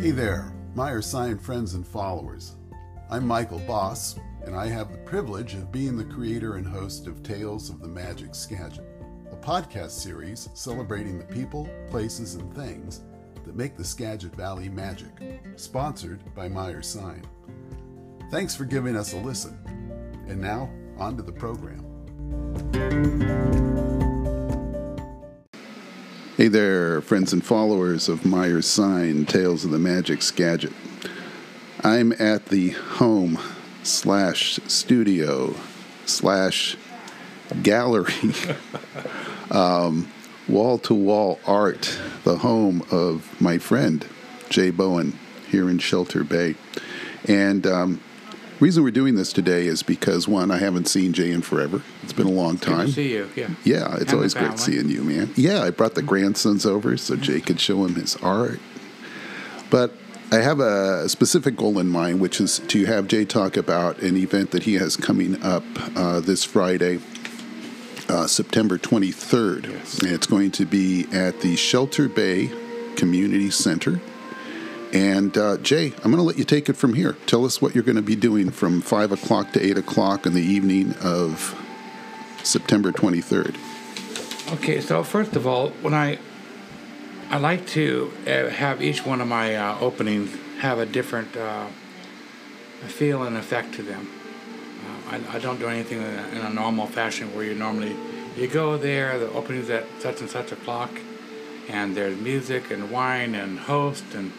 Hey there, Meyer Sign friends and followers. I'm Michael Boss, and I have the privilege of being the creator and host of Tales of the Magic Skagit, a podcast series celebrating the people, places, and things that make the Skagit Valley magic, sponsored by Meyer Sign. Thanks for giving us a listen. And now, on to the program. Hey there, friends and followers of Myers Sign, Tales of the Magic Skagit. I'm at the home slash studio slash gallery, wall to wall art, the home of my friend Jay Bowen here in Shelter Bay. And um, reason we're doing this today is because one, I haven't seen Jay in forever. It's been a long Good to time. see you. Yeah. Yeah, it's And always great family. seeing you, man. Yeah, I brought the grandsons over so Jay could show him his art. But I have a specific goal in mind, which is to have Jay talk about an event that he has coming up uh, this Friday, uh, September 23rd. Yes. And It's going to be at the Shelter Bay Community Center. And uh, Jay, I'm going to let you take it from here. Tell us what you're going to be doing from 5 o'clock to 8 o'clock in the evening of September 23rd. Okay. So first of all, when I I like to uh, have each one of my uh, openings have a different uh, feel and effect to them. Uh, I, I don't do anything in a, in a normal fashion where you normally you go there. The opening's at such and such o'clock, and there's music and wine and host and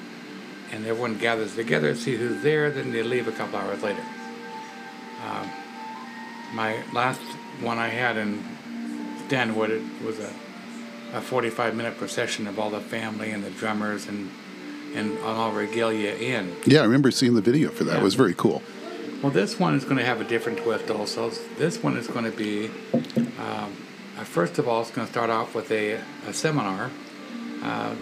and everyone gathers together, to see who's there. Then they leave a couple hours later. Um, my last one I had in Stanwood it was a, a 45 minute procession of all the family and the drummers and and all regalia in. Yeah, I remember seeing the video for that. It was very cool. Well, this one is going to have a different twist also. This one is going to be, um, uh, first of all, it's going to start off with a, a seminar. Uh,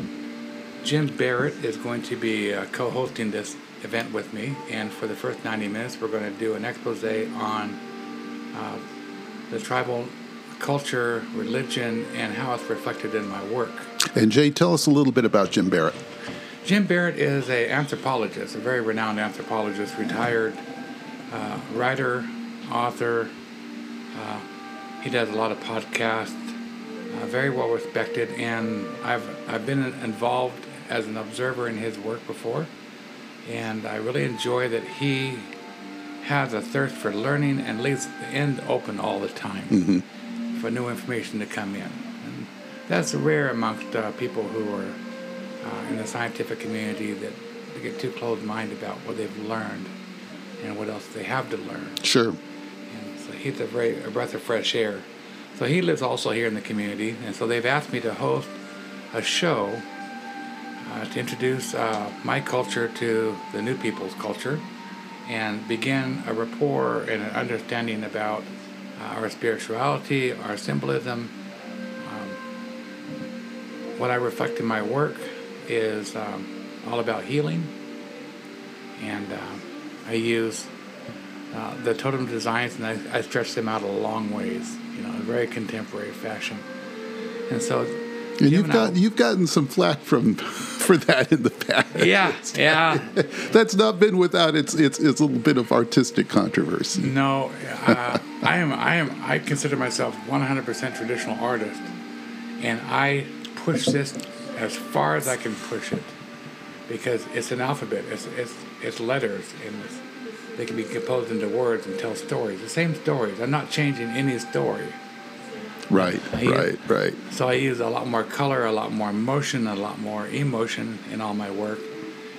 Jim Barrett is going to be uh, co hosting this event with me, and for the first 90 minutes, we're going to do an expose on uh, the tribal culture, religion, and how it's reflected in my work. And Jay, tell us a little bit about Jim Barrett. Jim Barrett is a anthropologist, a very renowned anthropologist, retired uh, writer, author. Uh, he does a lot of podcasts. Uh, very well respected, and I've I've been involved as an observer in his work before, and I really enjoy that he has a thirst for learning and leaves the end open all the time for new information to come in. And that's rare amongst uh, people who are uh, in the scientific community that they get too closed-minded about what they've learned and what else they have to learn. Sure. And so he's a very a breath of fresh air. So he lives also here in the community, and so they've asked me to host a show uh, to introduce uh, my culture to the new people's culture, and begin a rapport and an understanding about uh, our spirituality, our symbolism. Um, what I reflect in my work is um, all about healing, and um I use uh, the totem designs and I, I stretch them out a long ways, you know, in a very contemporary fashion. And so, And you've got I- you've gotten some flack from for that in the past. yeah, yeah, That's not been without its its its little bit of artistic controversy. no, uh, I am, I am, I consider myself 100% traditional artist, and I push this as far as I can push it, because it's an alphabet, it's it's it's letters, and it's, they can be composed into words and tell stories, the same stories. I'm not changing any story. Right, right, right. So I use a lot more color, a lot more motion, a lot more emotion in all my work,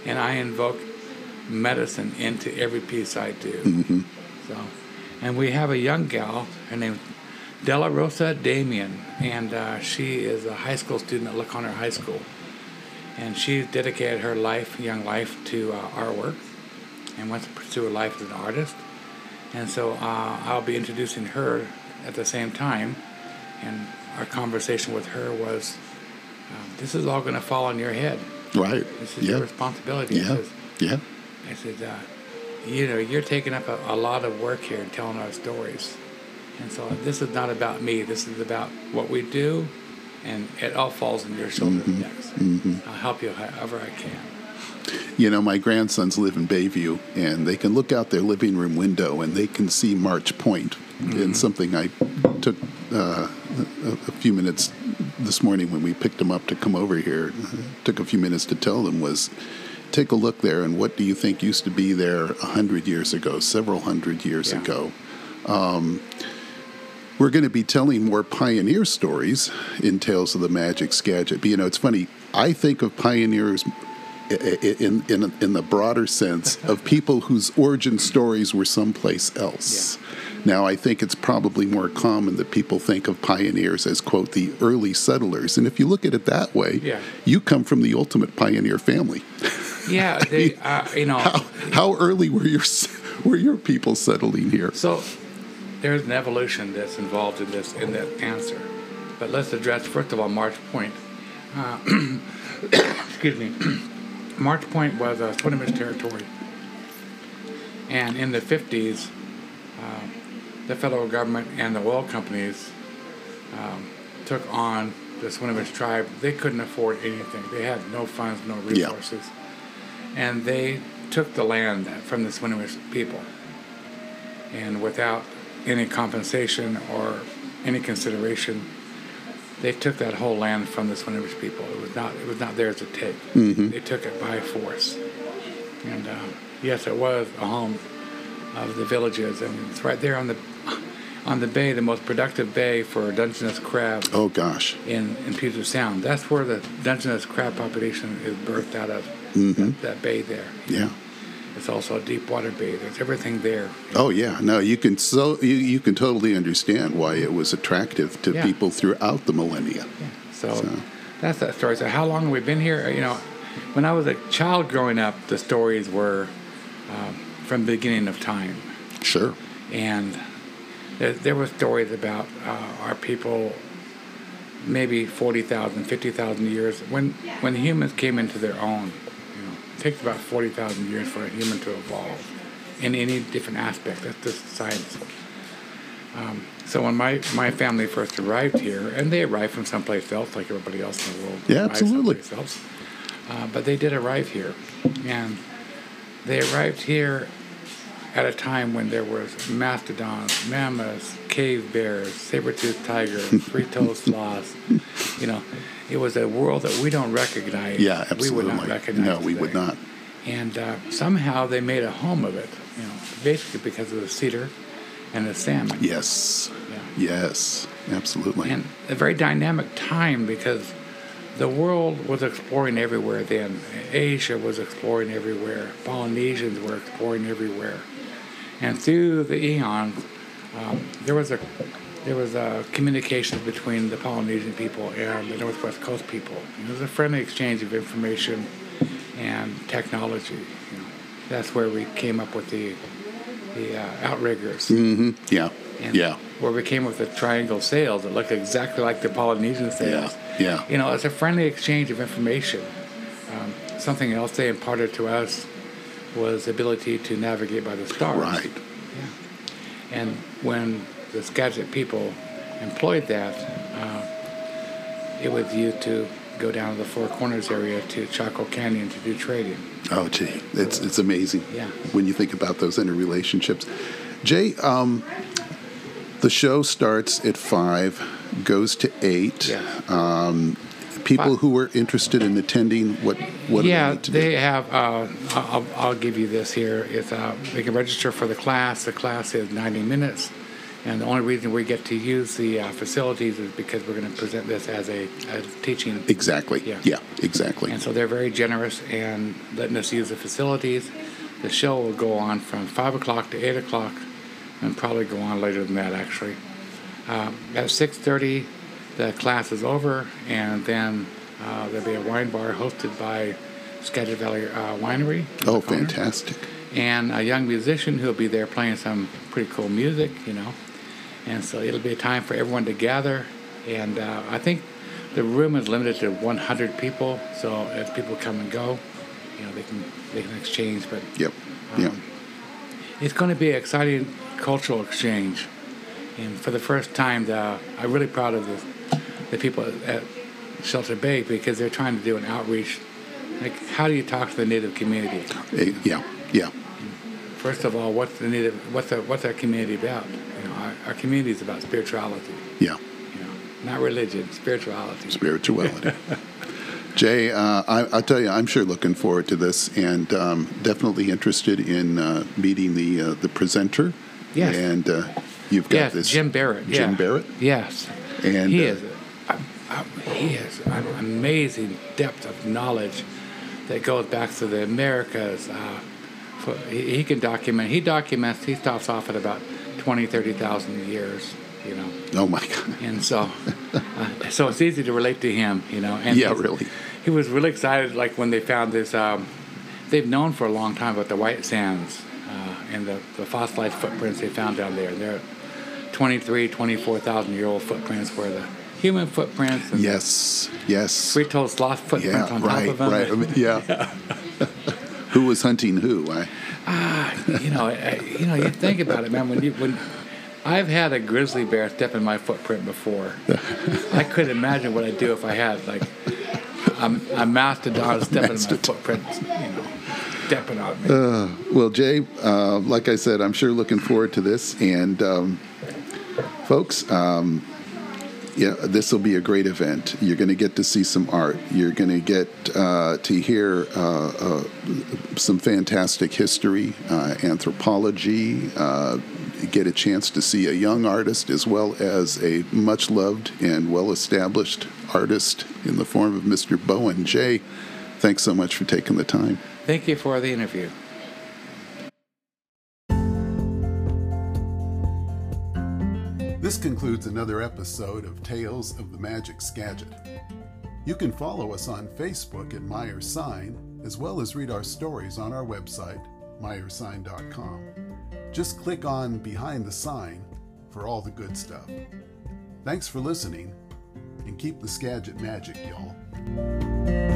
and I invoke medicine into every piece I do. Mm-hmm. So, and we have a young gal. Her name's Delarosa Damien, and uh, she is a high school student at La Conner High School, and she's dedicated her life, young life, to uh, artwork, and wants to pursue a life as an artist. And so uh, I'll be introducing her at the same time. And our conversation with her was, um, "This is all going to fall on your head. Right. This is your Yeah. responsibility." I Yeah. says- Yeah. I said, uh, you know, you're taking up a, a lot of work here and telling our stories. And so this is not about me. This is about what we do, and it all falls on your shoulders Mm-hmm. next. I'll help you however I can. You know, my grandsons live in Bayview, and they can look out their living room window and they can see March Point. And something I took uh, a, a few minutes this morning when we picked them up to come over here, took a few minutes to tell them was take a look there and what do you think used to be there a hundred years ago, several hundred years Yeah. ago. Um, we're going to be telling more pioneer stories in Tales of the Magic Skagit. But, you know, it's funny. I think of pioneers in in in the broader sense of people whose origin stories were someplace else. Now, I think it's probably more common that people think of pioneers as quote the early settlers, and if you look at it that way, Yeah. you come from the ultimate pioneer family. Yeah, they, uh, you know, How, how early were your were your people settling here? so there's an evolution that's involved in this in that answer. But let's address first of all March Point. Uh, excuse me. March Point was a Swinomish territory, and in the 50s, uh, the federal government and the oil companies um, took on the Swinomish tribe. They couldn't afford anything. They had no funds, no Yeah. resources, and they took the land from the Swinomish people, and without any compensation or any consideration, they took that whole land from the Swinomish people. It was not it was not theirs to take. They took it by force. And uh, yes, it was a home of the villages, and it's right there on the on the bay, the most productive bay for Dungeness crab Oh gosh, in, in Puget Sound. That's where the Dungeness crab population is birthed out of. That, that bay there. yeah. It's also a deep water bay. There's everything there. Oh yeah, no, you can so you, you can totally understand why it was attractive to Yeah. people throughout the millennia. So, So- that's that story. So how long have we been here? You know, when I was a child growing up, the stories were um, from the beginning of time, Sure. and there, there were stories about uh, our people. Maybe 40,000, 50,000 years when when humans came into their own. You know, it takes about 40,000 years for a human to evolve in any different aspect. That's just science. Um, so when my, my family first arrived here, and they arrived from someplace else, like everybody else in the world. Yeah, absolutely. else. Uh, but they did arrive here, and they arrived here at a time when there was mastodons, mammoths, cave bears, saber-toothed tigers, three-toed sloths. You know, it was a world that we don't recognize. Yeah, absolutely. We would not recognize. no, we would not. And uh, somehow they made a home of it. You know, basically because of the cedar and the salmon. Yes. Yeah. Yes. Absolutely. And a very dynamic time because the world was exploring everywhere then. Asia was exploring everywhere. Polynesians were exploring everywhere. And through the eons, um, there was a there was a communication between the Polynesian people and the Northwest Coast people. There was a friendly exchange of information and technology. You know, that's where we came up with the the uh, outriggers. hmm Yeah. And yeah. Where we came up with the triangle sails that look exactly like the Polynesian sails. Yeah. You know, it's a friendly exchange of information. Um, something else they imparted to us was the ability to navigate by the stars. Right. Yeah. And when the Skagit people employed that, uh, it was used to go down to the Four Corners area to Chaco Canyon to do trading. Oh, gee, it's it's amazing. Yeah. When you think about those interrelationships, Jay, um, the show starts at five, goes to eight. Yeah. Um, people who are interested in attending, what what do yeah, they need to they do? have. Uh, I'll, I'll give you this here. It's uh, they can register for the class. The class is 90 minutes, and the only reason we get to use the uh, facilities is because we're going to present this as a, a teaching. Exactly. Yeah. Yeah. Exactly. And so they're very generous and letting us use the facilities. The show will go on from five o'clock to eight o'clock, and probably go on later than that actually. Uh, at 6:30, the class is over, and then uh, there'll be a wine bar hosted by Skagit Valley uh, Winery. oh, fantastic. And a young musician who'll be there playing some pretty cool music, you know. And so it'll be a time for everyone to gather. And uh, I think the room is limited to 100 people, so as people come and go, you know, they can they can exchange. But Yep. Um, Yep. it's going to be an exciting cultural exchange. And for the first time, the, I'm really proud of the, the people at Shelter Bay because they're trying to do an outreach Like, how do you talk to the native community? Eh, Yeah, yeah, First of all, what's the native? What's our, what's our community about? You know, our, our community is about spirituality. yeah. You know, not religion, spirituality. spirituality. Jay, uh, I, I'll tell you, I'm sure looking forward to this, and um, definitely interested in uh, meeting the uh, the presenter. Yes. And uh, you've got yes, this Jim Barrett. Jim yeah. Barrett. Yes. And, he uh, is. Um, um, he has an amazing depth of knowledge that goes back to the Americas. Uh, for, he, he can document. He documents. He stops off at about 20, 30,000 years. You know. Oh my God. And so, uh, so it's easy to relate to him, you know. And Yeah, really. He was really excited, like when they found this. Um, they've known for a long time about the white sands uh, and the, the fossilized footprints they found down there. They're 23, 24,000 year old footprints where the human footprints and Yes, yes. three-toed sloth footprints Yeah, on right, top of them. right. I mean, yeah. who was hunting who? I, you know, I, you know, you think about it, man. When you when I've had a grizzly bear step in my footprint before, I couldn't imagine what I'd do if I had like a, a mastodon stepping in my footprint, you know, stepping on me. well, Jay, uh, like I said, I'm sure looking forward to this, and um, folks. Um, yeah, this will be a great event. You're going to get to see some art. You're going to get uh, to hear uh, uh, some fantastic history, uh, anthropology. Uh, get a chance to see a young artist as well as a much loved and well established artist in the form of Mr. Bowen. Jay, thanks so much for taking the time. Thank you for the interview. Concludes another episode of Tales of the Magic Skagit. You can follow us on Facebook at Meyer Sign, as well as read our stories on our website, meyersign.com. Just click on Behind the Sign for all the good stuff. Thanks for listening, and keep the Skagit magic, y'all.